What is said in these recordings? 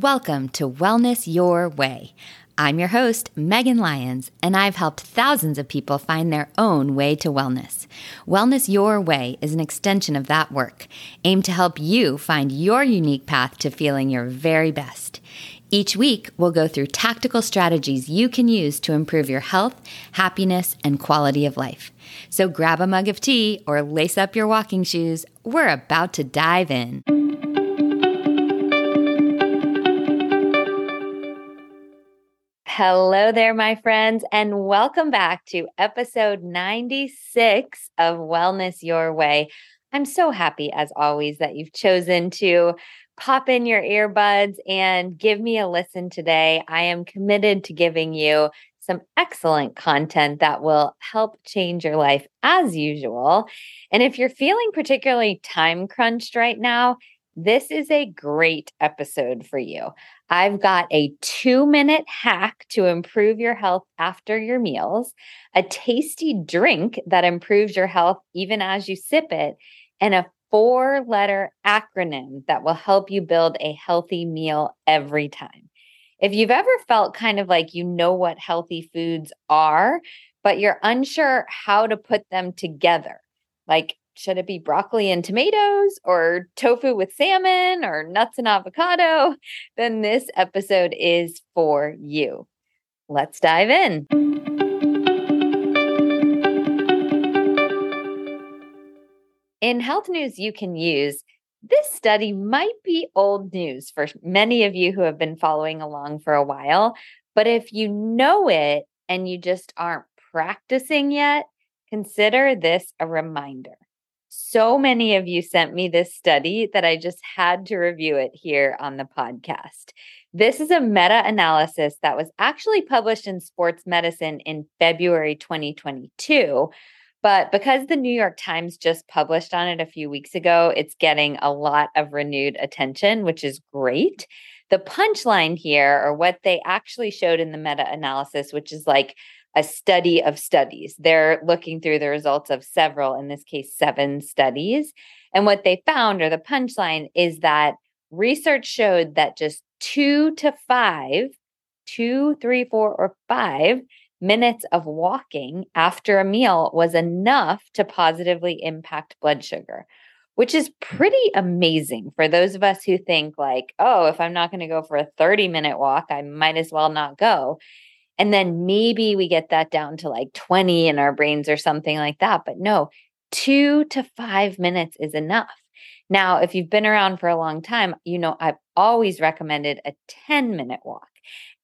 Welcome to Wellness Your Way. I'm your host, Megan Lyons, and I've helped thousands of people find their own way to wellness. Wellness Your Way is an extension of that work, aimed to help you find your unique path to feeling your very best. Each week, we'll go through tactical strategies you can use to improve your health, happiness, and quality of life. So grab a mug of tea or lace up your walking shoes. We're about to dive in. Hello there, my friends, and welcome back to episode 96 of Wellness Your Way. I'm so happy, as always, that you've chosen to pop in your earbuds and give me a listen today. I am committed to giving you some excellent content that will help change your life as usual. And if you're feeling particularly time crunched right now, this is a great episode for you. I've got a two minute hack to improve your health after your meals, a tasty drink that improves your health even as you sip it, and a four letter acronym that will help you build a healthy meal every time. If you've ever felt kind of like you know what healthy foods are, but you're unsure how to put them together, like should it be broccoli and tomatoes or tofu with salmon or nuts and avocado? Then this episode is for you. Let's dive in. In health news, you can use this study might be old news for many of you who have been following along for a while. But if you know it and you just aren't practicing yet, consider this a reminder. So many of you sent me this study that I just had to review it here on the podcast. This is a meta analysis that was actually published in Sports Medicine in February 2022. But because the New York Times just published on it a few weeks ago, it's getting a lot of renewed attention, which is great. The punchline here, or what they actually showed in the meta analysis, which is like a study of studies. They're looking through the results of several, in this case, seven studies. And what they found, or the punchline, is that research showed that just two to five, two, three, four, or five minutes of walking after a meal was enough to positively impact blood sugar, which is pretty amazing for those of us who think, like, oh, if I'm not going to go for a 30 minute walk, I might as well not go. And then maybe we get that down to like 20 in our brains or something like that. But no, two to five minutes is enough. Now, if you've been around for a long time, you know I've always recommended a 10 minute walk.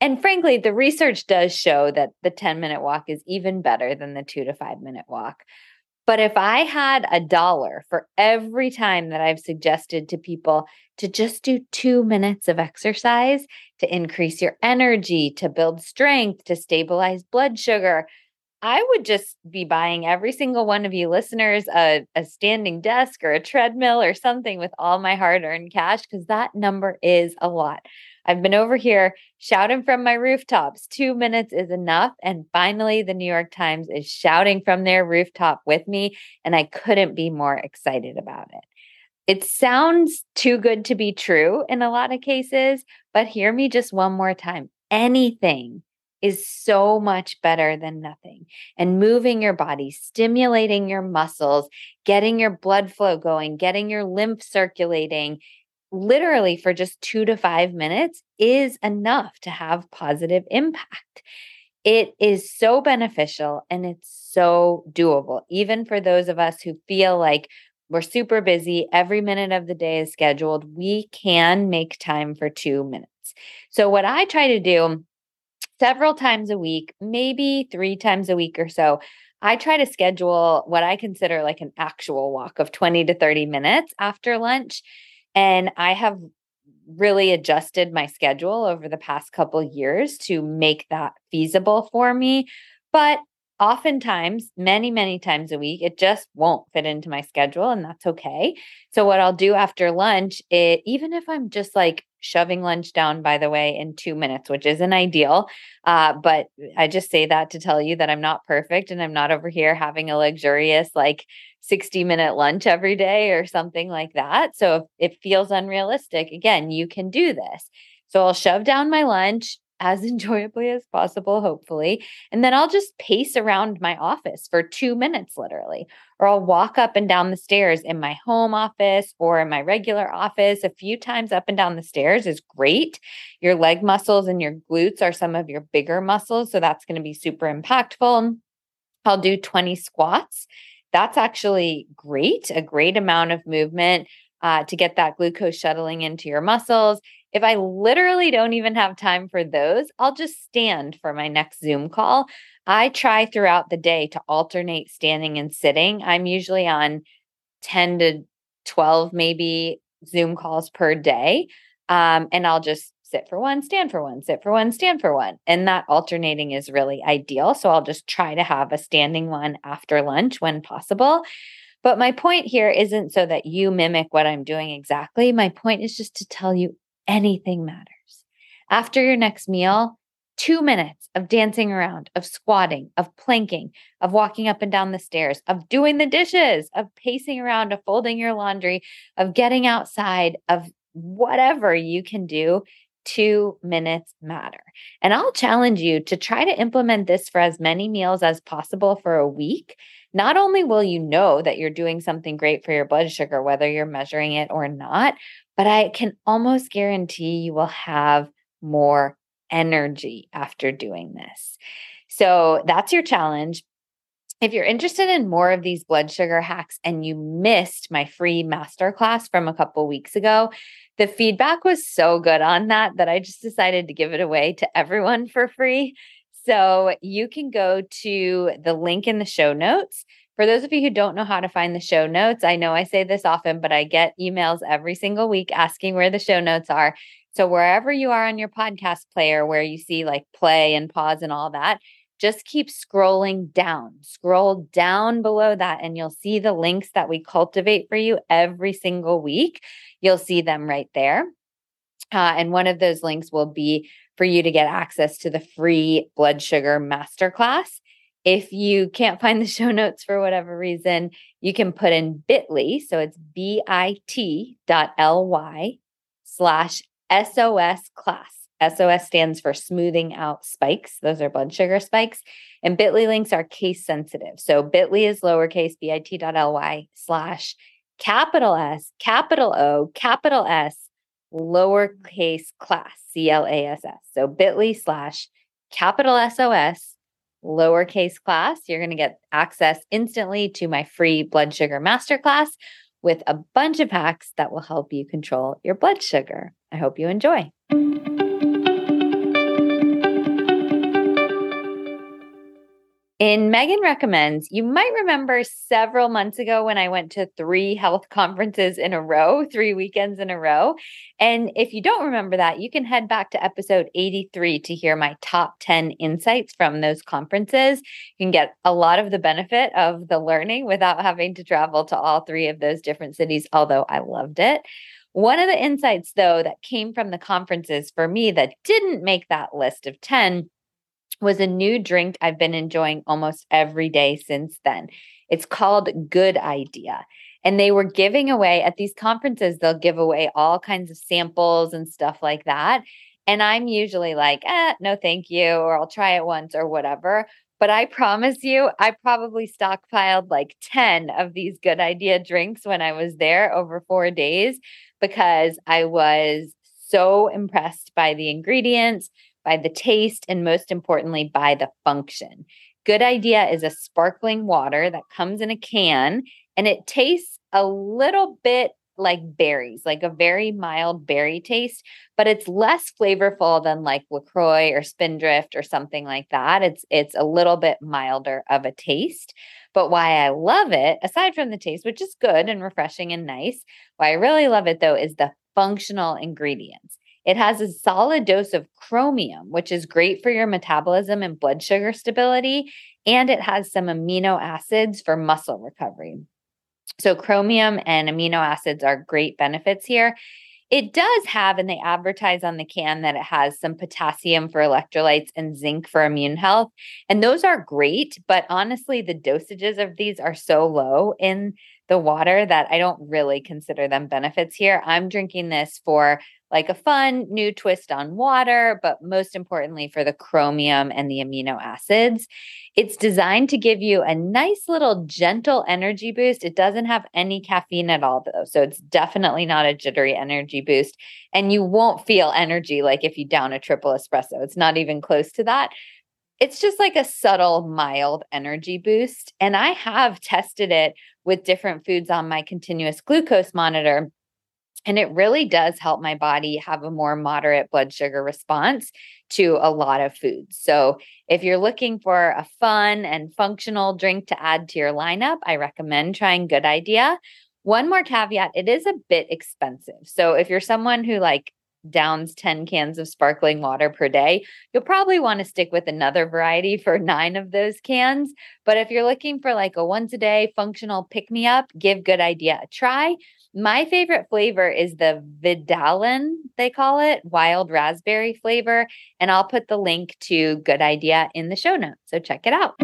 And frankly, the research does show that the 10 minute walk is even better than the two to five minute walk. But if I had a dollar for every time that I've suggested to people to just do two minutes of exercise to increase your energy, to build strength, to stabilize blood sugar, I would just be buying every single one of you listeners a, a standing desk or a treadmill or something with all my hard earned cash because that number is a lot. I've been over here shouting from my rooftops. Two minutes is enough. And finally, the New York Times is shouting from their rooftop with me. And I couldn't be more excited about it. It sounds too good to be true in a lot of cases, but hear me just one more time. Anything is so much better than nothing. And moving your body, stimulating your muscles, getting your blood flow going, getting your lymph circulating, literally for just two to five minutes is enough to have positive impact. It is so beneficial and it's so doable, even for those of us who feel like we're super busy. Every minute of the day is scheduled. We can make time for two minutes. So, what I try to do several times a week, maybe three times a week or so, I try to schedule what I consider like an actual walk of 20 to 30 minutes after lunch. And I have really adjusted my schedule over the past couple years to make that feasible for me. But oftentimes, many, many times a week, it just won't fit into my schedule, and that's okay. So, what I'll do after lunch, it even if I'm just like shoving lunch down, by the way, in two minutes, which isn't ideal. Uh, but I just say that to tell you that I'm not perfect and I'm not over here having a luxurious, like 60 minute lunch every day or something like that. So if it feels unrealistic, again, you can do this. So I'll shove down my lunch as enjoyably as possible, hopefully. And then I'll just pace around my office for two minutes, literally, or I'll walk up and down the stairs in my home office or in my regular office. A few times up and down the stairs is great. Your leg muscles and your glutes are some of your bigger muscles. So that's going to be super impactful. I'll do 20 squats. That's actually great, a great amount of movement. Uh, to get that glucose shuttling into your muscles. If I literally don't even have time for those, I'll just stand for my next Zoom call. I try throughout the day to alternate standing and sitting. I'm usually on 10 to 12, maybe Zoom calls per day. Um, and I'll just sit for one, stand for one, sit for one, stand for one. And that alternating is really ideal. So I'll just try to have a standing one after lunch when possible. But my point here isn't so that you mimic what I'm doing exactly. My point is just to tell you anything matters. After your next meal, two minutes of dancing around, of squatting, of planking, of walking up and down the stairs, of doing the dishes, of pacing around, of folding your laundry, of getting outside, of whatever you can do. Two minutes matter. And I'll challenge you to try to implement this for as many meals as possible for a week. Not only will you know that you're doing something great for your blood sugar, whether you're measuring it or not, but I can almost guarantee you will have more energy after doing this. So that's your challenge. If you're interested in more of these blood sugar hacks and you missed my free masterclass from a couple weeks ago, the feedback was so good on that that I just decided to give it away to everyone for free. So you can go to the link in the show notes for those of you who don't know how to find the show notes, I know I say this often, but I get emails every single week asking where the show notes are. So wherever you are on your podcast player, where you see like play and pause and all that, just keep scrolling down. Scroll down below that, and you'll see the links that we cultivate for you every single week. You'll see them right there. Uh, and one of those links will be for you to get access to the free blood sugar masterclass. If you can't find the show notes for whatever reason, you can put in bit.ly. So it's bit.ly slash SOS class. SOS stands for smoothing out spikes. Those are blood sugar spikes. And bit.ly links are case sensitive. So bit.ly is lowercase bit.ly slash capital S, capital O, capital S, lowercase class, C L A S S. So bit.ly slash capital SOS lowercase class. You're going to get access instantly to my free blood sugar masterclass with a bunch of hacks that will help you control your blood sugar. I hope you enjoy. In Megan Recommends, you might remember several months ago when I went to three health conferences in a row, three weekends in a row. And if you don't remember that, you can head back to episode 83 to hear my top 10 insights from those conferences. You can get a lot of the benefit of the learning without having to travel to all three of those different cities, although I loved it. One of the insights, though, that came from the conferences for me that didn't make that list of 10 was a new drink I've been enjoying almost every day since then. It's called Good Idea. And they were giving away at these conferences, they'll give away all kinds of samples and stuff like that. And I'm usually like, eh, no, thank you, or I'll try it once or whatever. But I promise you, I probably stockpiled like 10 of these good idea drinks when I was there over four days because I was so impressed by the ingredients, by the taste, and most importantly, by the function. Good Idea is a sparkling water that comes in a can and it tastes a little bit like berries, like a very mild berry taste, but it's less flavorful than like LaCroix or Spindrift or something like that. It's it's a little bit milder of a taste. But why I love it, aside from the taste, which is good and refreshing and nice, why I really love it though is the functional ingredients. It has a solid dose of chromium, which is great for your metabolism and blood sugar stability. And it has some amino acids for muscle recovery. So, chromium and amino acids are great benefits here. It does have, and they advertise on the can that it has some potassium for electrolytes and zinc for immune health. And those are great. But honestly, the dosages of these are so low in the water that I don't really consider them benefits here. I'm drinking this for like a fun new twist on water, but most importantly for the chromium and the amino acids. It's designed to give you a nice little gentle energy boost. It doesn't have any caffeine at all, though. So it's definitely not a jittery energy boost. And you won't feel energy like if you down a triple espresso. It's not even close to that. It's just like a subtle, mild energy boost. And I have tested it with different foods on my continuous glucose monitor and it really does help my body have a more moderate blood sugar response to a lot of foods. So, if you're looking for a fun and functional drink to add to your lineup, I recommend trying Good Idea. One more caveat it is a bit expensive. So, if you're someone who like downs 10 cans of sparkling water per day, you'll probably want to stick with another variety for nine of those cans. But if you're looking for like a once a day functional pick me up, give Good Idea a try. My favorite flavor is the Vidalin, they call it, wild raspberry flavor. And I'll put the link to Good Idea in the show notes. So check it out.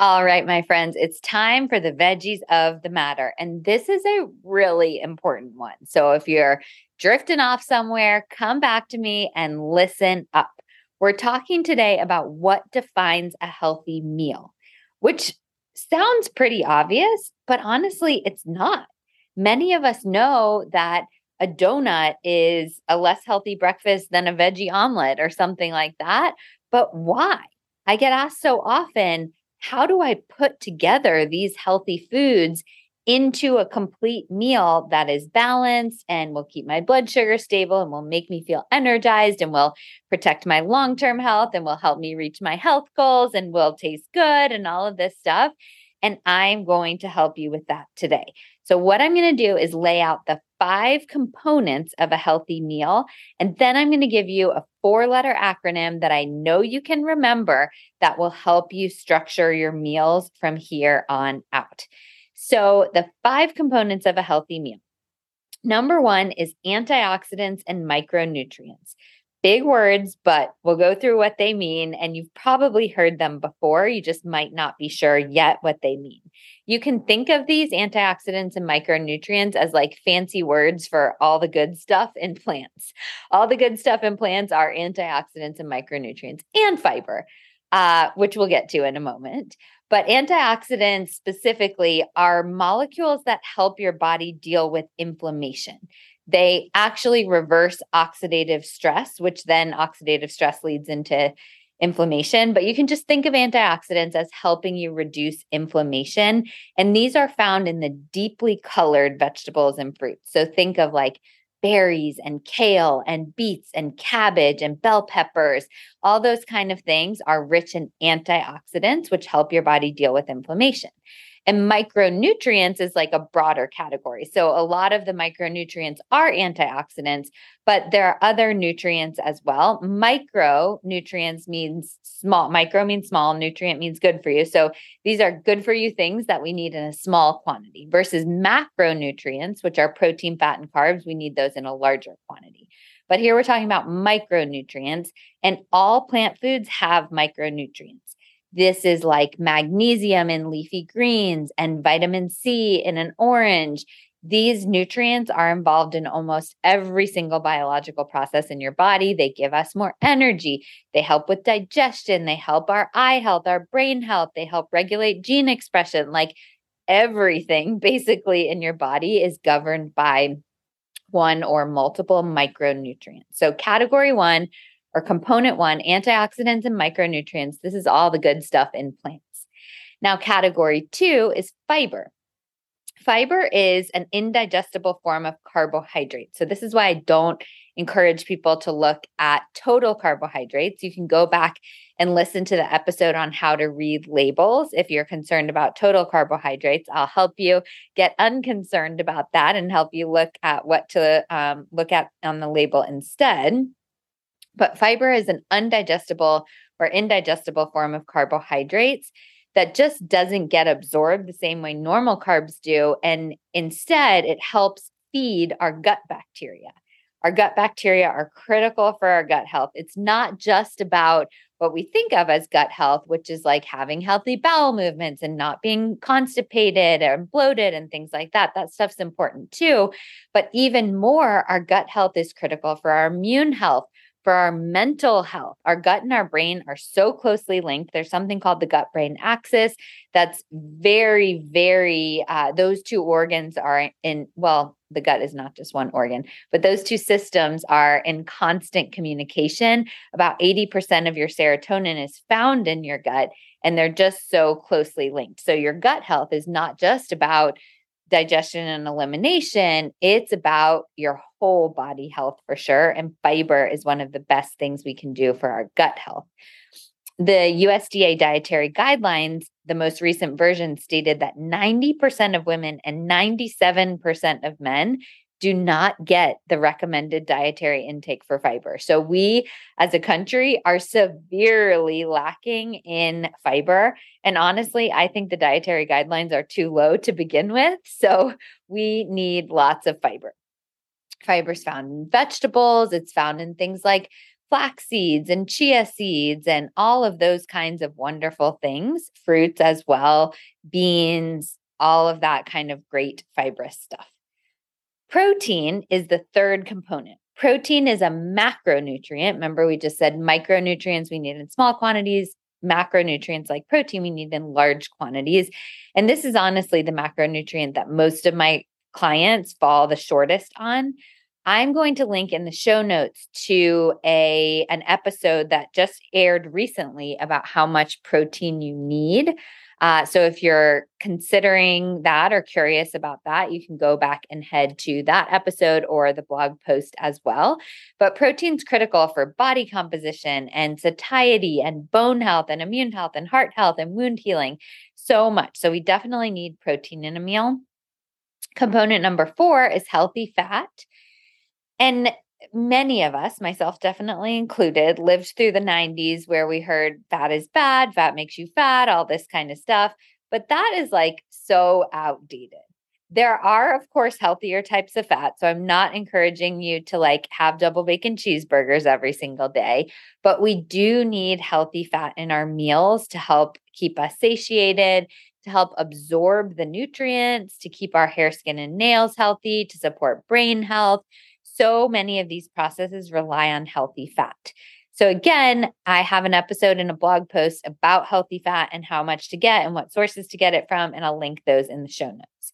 All right, my friends, it's time for the veggies of the matter. And this is a really important one. So if you're drifting off somewhere, come back to me and listen up. We're talking today about what defines a healthy meal which sounds pretty obvious, but honestly, it's not. Many of us know that a donut is a less healthy breakfast than a veggie omelet or something like that. But why? I get asked so often, how do I put together these healthy foods into a complete meal that is balanced and will keep my blood sugar stable and will make me feel energized and will protect my long term health and will help me reach my health goals and will taste good and all of this stuff. And I'm going to help you with that today. So, what I'm going to do is lay out the five components of a healthy meal. And then I'm going to give you a four letter acronym that I know you can remember that will help you structure your meals from here on out. So, the five components of a healthy meal. Number one is antioxidants and micronutrients. Big words, but we'll go through what they mean. And you've probably heard them before. You just might not be sure yet what they mean. You can think of these antioxidants and micronutrients as like fancy words for all the good stuff in plants. All the good stuff in plants are antioxidants and micronutrients and fiber, uh, which we'll get to in a moment. But antioxidants specifically are molecules that help your body deal with inflammation. They actually reverse oxidative stress, which then oxidative stress leads into inflammation. But you can just think of antioxidants as helping you reduce inflammation. And these are found in the deeply colored vegetables and fruits. So think of like berries and kale and beets and cabbage and bell peppers, all those kind of things are rich in antioxidants, which help your body deal with inflammation. And micronutrients is like a broader category. So a lot of the micronutrients are antioxidants, but there are other nutrients as well. Micronutrients means small, micro means small, nutrient means good for you. So these are good for you things that we need in a small quantity versus macronutrients, which are protein, fat, and carbs. We need those in a larger quantity. But here we're talking about micronutrients, and all plant foods have micronutrients. This is like magnesium in leafy greens and vitamin C in an orange. These nutrients are involved in almost every single biological process in your body. They give us more energy. They help with digestion. They help our eye health, our brain health. They help regulate gene expression. Like everything basically in your body is governed by one or multiple micronutrients. So, category one or component one, antioxidants and micronutrients. This is all the good stuff in plants. Now, category two is fiber. Fiber is an indigestible form of carbohydrate. So, this is why I don't encourage people to look at total carbohydrates. You can go back and listen to the episode on how to read labels if you're concerned about total carbohydrates. I'll help you get unconcerned about that and help you look at what to um, look at on the label instead. But fiber is an undigestible or indigestible form of carbohydrates that just doesn't get absorbed the same way normal carbs do. And instead, it helps feed our gut bacteria. Our gut bacteria are critical for our gut health. It's not just about what we think of as gut health, which is like having healthy bowel movements and not being constipated or bloated and things like that. That stuff's important too. But even more, our gut health is critical for our immune health, for our mental health. Our gut and our brain are so closely linked. There's something called the gut brain axis that's very, very, uh, those two organs are in, well, the gut is not just one organ, but those two systems are in constant communication. About 80% of your serotonin is found in your gut, and they're just so closely linked. So, your gut health is not just about digestion and elimination, it's about your whole body health for sure. And fiber is one of the best things we can do for our gut health. The USDA dietary guidelines, the most recent version stated that 90% of women and 97% of men do not get the recommended dietary intake for fiber. So, we as a country are severely lacking in fiber. And honestly, I think the dietary guidelines are too low to begin with. So, we need lots of fiber. Fiber is found in vegetables, it's found in things like flax seeds and chia seeds and all of those kinds of wonderful things, fruits as well, beans, all of that kind of great fibrous stuff. Protein is the third component. Protein is a macronutrient. Remember, we just said micronutrients we need in small quantities, macronutrients like protein we need in large quantities. And this is honestly the macronutrient that most of my clients fall the shortest on. I'm going to link in the show notes to a an episode that just aired recently about how much protein you need. Uh, so if you're considering that or curious about that, you can go back and head to that episode or the blog post as well. But protein's critical for body composition and satiety and bone health and immune health and heart health and wound healing. So much. So we definitely need protein in a meal. Component number four is healthy fat. And many of us, myself definitely included, lived through the 90s where we heard fat is bad, fat makes you fat, all this kind of stuff. But that is like so outdated. There are, of course, healthier types of fat. So I'm not encouraging you to like have double bacon cheeseburgers every single day, but we do need healthy fat in our meals to help keep us satiated, to help absorb the nutrients, to keep our hair, skin, and nails healthy, to support brain health so many of these processes rely on healthy fat. So, again, I have an episode and a blog post about healthy fat and how much to get and what sources to get it from. And I'll link those in the show notes.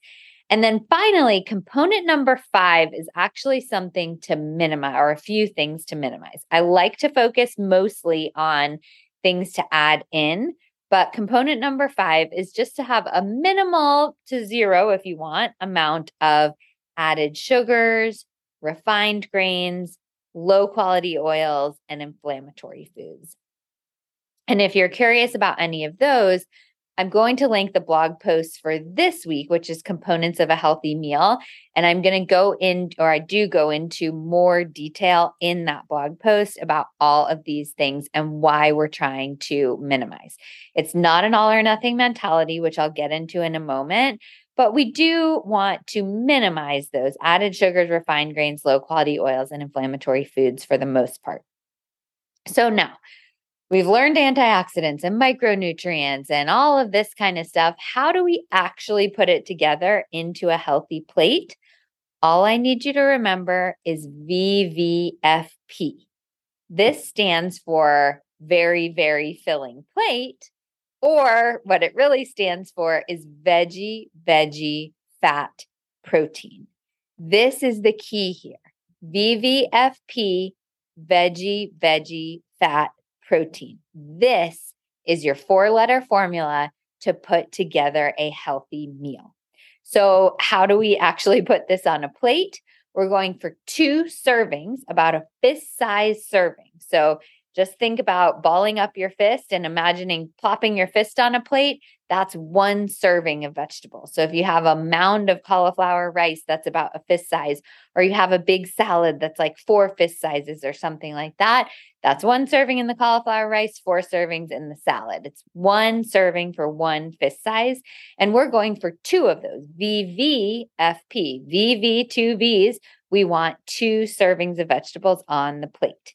And then finally, component number five is actually something to minimize or a few things to minimize. I like to focus mostly on things to add in, but component number five is just to have a minimal to zero, if you want, amount of added sugars, refined grains, low quality oils, and inflammatory foods. And if you're curious about any of those, I'm going to link the blog post for this week, which is components of a healthy meal. And I'm going to go in, or I do go into more detail in that blog post about all of these things and why we're trying to minimize. It's not an all or nothing mentality, which I'll get into in a moment, but we do want to minimize those added sugars, refined grains, low quality oils, and inflammatory foods for the most part. So now we've learned antioxidants and micronutrients and all of this kind of stuff. How do we actually put it together into a healthy plate? All I need you to remember is VVFP. This stands for very, very filling plate or what it really stands for is veggie, veggie, fat, protein. This is the key here. VVFP, veggie, veggie, fat, protein. This is your four letter formula to put together a healthy meal. So, how do we actually put this on a plate? We're going for two servings, about a fist size serving. So, Just think about balling up your fist and imagining plopping your fist on a plate. That's one serving of vegetables. So if you have a mound of cauliflower rice that's about a fist size, or you have a big salad that's like four fist sizes or something like that, that's one serving in the cauliflower rice, four servings in the salad. It's one serving for one fist size. And we're going for two of those VVFP, VV, two Vs. We want two servings of vegetables on the plate.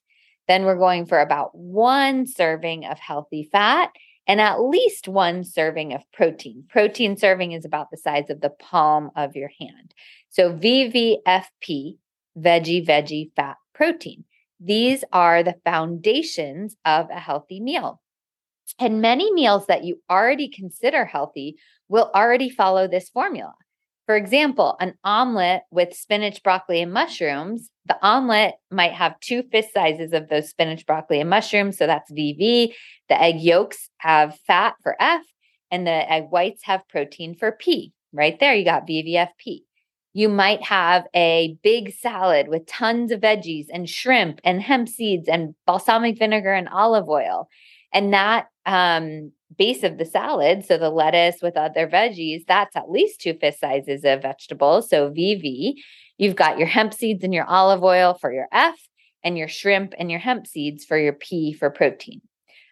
Then we're going for about one serving of healthy fat and at least one serving of protein. Protein serving is about the size of the palm of your hand. So VVFP, veggie, veggie, fat, protein. These are the foundations of a healthy meal. And many meals that you already consider healthy will already follow this formula. For example, an omelet with spinach, broccoli, and mushrooms, the omelet might have two fist sizes of those spinach, broccoli, and mushrooms. So that's VV. The egg yolks have fat for F, and the egg whites have protein for P. Right there, you got VVFP. You might have a big salad with tons of veggies and shrimp and hemp seeds and balsamic vinegar and olive oil. And that um, base of the salad, so the lettuce with other veggies, that's at least two fist sizes of vegetables. So VV, you've got your hemp seeds and your olive oil for your F, and your shrimp and your hemp seeds for your P for protein.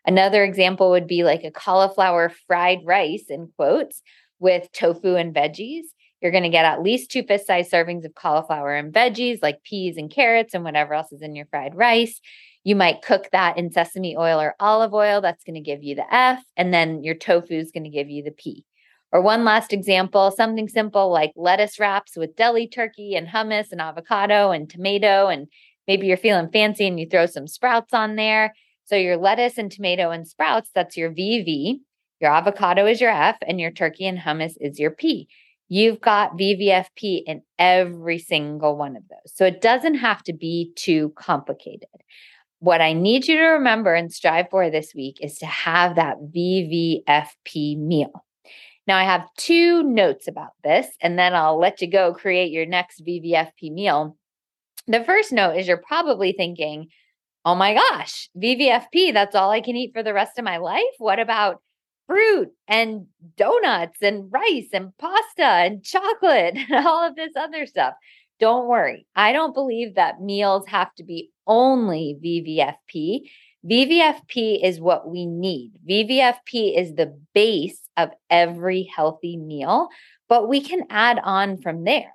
Another example would be like a cauliflower fried rice in quotes with tofu and veggies. You're going to get at least two fist sized servings of cauliflower and veggies like peas and carrots and whatever else is in your fried rice. You might cook that in sesame oil or olive oil. That's going to give you the F. And then your tofu is going to give you the P. Or one last example, something simple like lettuce wraps with deli turkey and hummus and avocado and tomato. And maybe you're feeling fancy and you throw some sprouts on there. So your lettuce and tomato and sprouts, that's your VV. Your avocado is your F, and your turkey and hummus is your P. You've got VVFP in every single one of those. So it doesn't have to be too complicated. What I need you to remember and strive for this week is to have that VVFP meal. Now, I have two notes about this, and then I'll let you go create your next VVFP meal. The first note is you're probably thinking, oh my gosh, VVFP, that's all I can eat for the rest of my life? What about fruit and donuts and rice and pasta and chocolate and all of this other stuff? Don't worry. I don't believe that meals have to be only VVFP. VVFP is what we need. VVFP is the base of every healthy meal, but we can add on from there.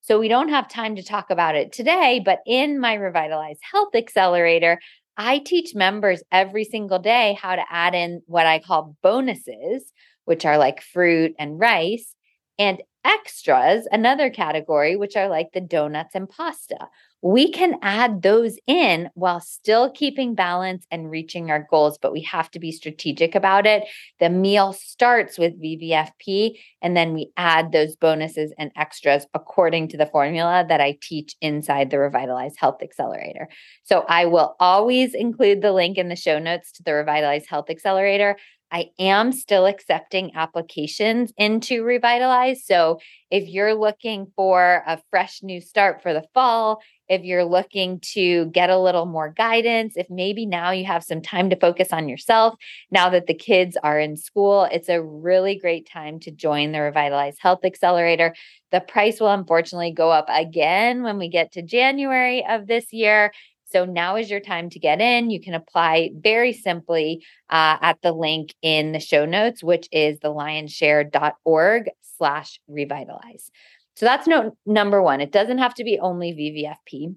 So we don't have time to talk about it today, but in my Revitalize Health Accelerator, I teach members every single day how to add in what I call bonuses, which are like fruit and rice, and extras, another category, which are like the donuts and pasta. We can add those in while still keeping balance and reaching our goals, but we have to be strategic about it. The meal starts with VVFP, and then we add those bonuses and extras according to the formula that I teach inside the Revitalize Health Accelerator. So I will always include the link in the show notes to the Revitalize Health Accelerator. I am still accepting applications into Revitalize. So if you're looking for a fresh new start for the fall, if you're looking to get a little more guidance, if maybe now you have some time to focus on yourself, now that the kids are in school, it's a really great time to join the Revitalize Health Accelerator. The price will unfortunately go up again when we get to January of this year. So now is your time to get in. You can apply very simply uh, at the link in the show notes, which is thelyonsshare.org slash revitalize. So that's note number one. It doesn't have to be only VVFP.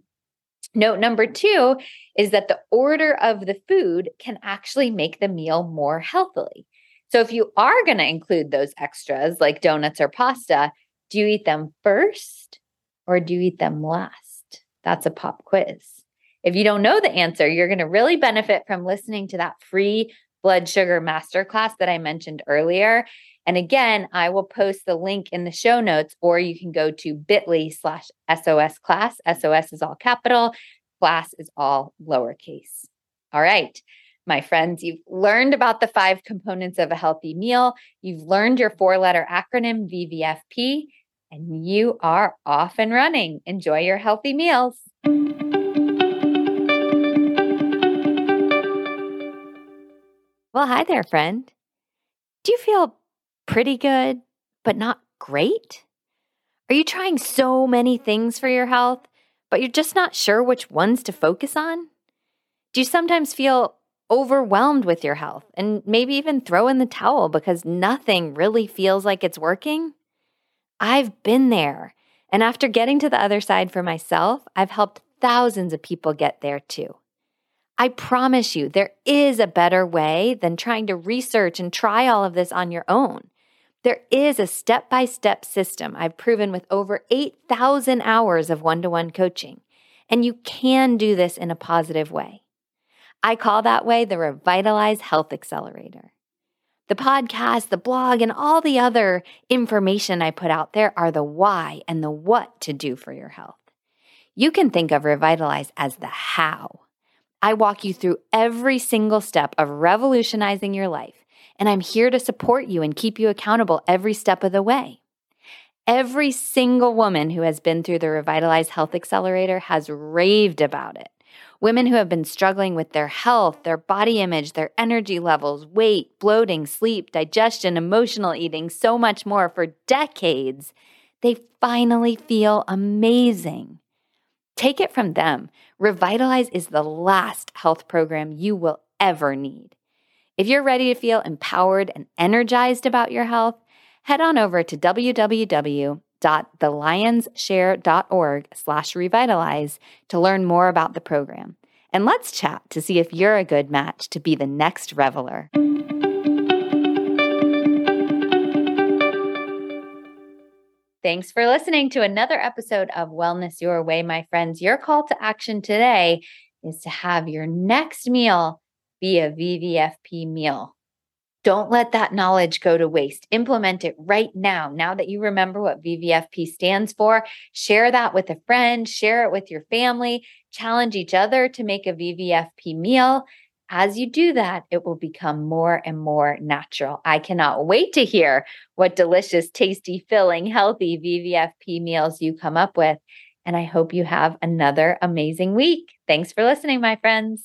Note number two is that the order of the food can actually make the meal more healthily. So if you are going to include those extras like donuts or pasta, do you eat them first or do you eat them last? That's a pop quiz. If you don't know the answer, you're going to really benefit from listening to that free blood sugar masterclass that I mentioned earlier. And again, I will post the link in the show notes, or you can go to bit.ly slash SOS class. SOS is all capital, class is all lowercase. All right. My friends, you've learned about the five components of a healthy meal. You've learned your four letter acronym VVFP, and you are off and running. Enjoy your healthy meals. Well, hi there, friend. Do you feel pretty good, but not great? Are you trying so many things for your health, but you're just not sure which ones to focus on? Do you sometimes feel overwhelmed with your health and maybe even throw in the towel because nothing really feels like it's working? I've been there. And after getting to the other side for myself, I've helped thousands of people get there too. I promise you, there is a better way than trying to research and try all of this on your own. There is a step by step system I've proven with over 8,000 hours of one to one coaching, and you can do this in a positive way. I call that way the Revitalize Health Accelerator. The podcast, the blog, and all the other information I put out there are the why and the what to do for your health. You can think of Revitalize as the how. I walk you through every single step of revolutionizing your life, and I'm here to support you and keep you accountable every step of the way. Every single woman who has been through the Revitalized Health Accelerator has raved about it. Women who have been struggling with their health, their body image, their energy levels, weight, bloating, sleep, digestion, emotional eating, so much more for decades, they finally feel amazing. Take it from them. Revitalize is the last health program you will ever need. If you're ready to feel empowered and energized about your health, head on over to www.thelyonsshare.org slash revitalize to learn more about the program. And let's chat to see if you're a good match to be the next reveler. Thanks for listening to another episode of Wellness Your Way, my friends. Your call to action today is to have your next meal be a VVFP meal. Don't let that knowledge go to waste. Implement it right now. Now that you remember what VVFP stands for, share that with a friend, share it with your family, challenge each other to make a VVFP meal as you do that, it will become more and more natural. I cannot wait to hear what delicious, tasty, filling, healthy VVFP meals you come up with. And I hope you have another amazing week. Thanks for listening, my friends.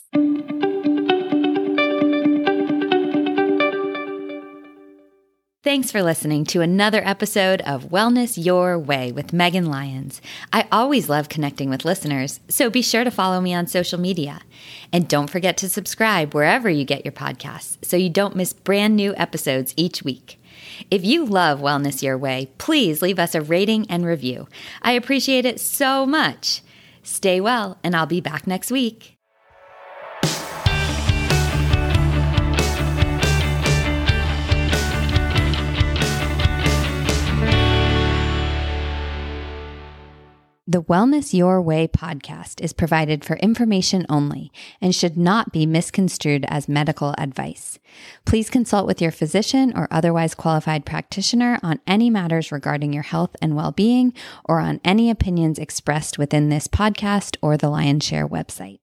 Thanks for listening to another episode of Wellness Your Way with Megan Lyons. I always love connecting with listeners, so be sure to follow me on social media. And don't forget to subscribe wherever you get your podcasts so you don't miss brand new episodes each week. If you love Wellness Your Way, please leave us a rating and review. I appreciate it so much. Stay well, and I'll be back next week. The Wellness Your Way podcast is provided for information only and should not be misconstrued as medical advice. Please consult with your physician or otherwise qualified practitioner on any matters regarding your health and well being or on any opinions expressed within this podcast or the Lyons' Share website.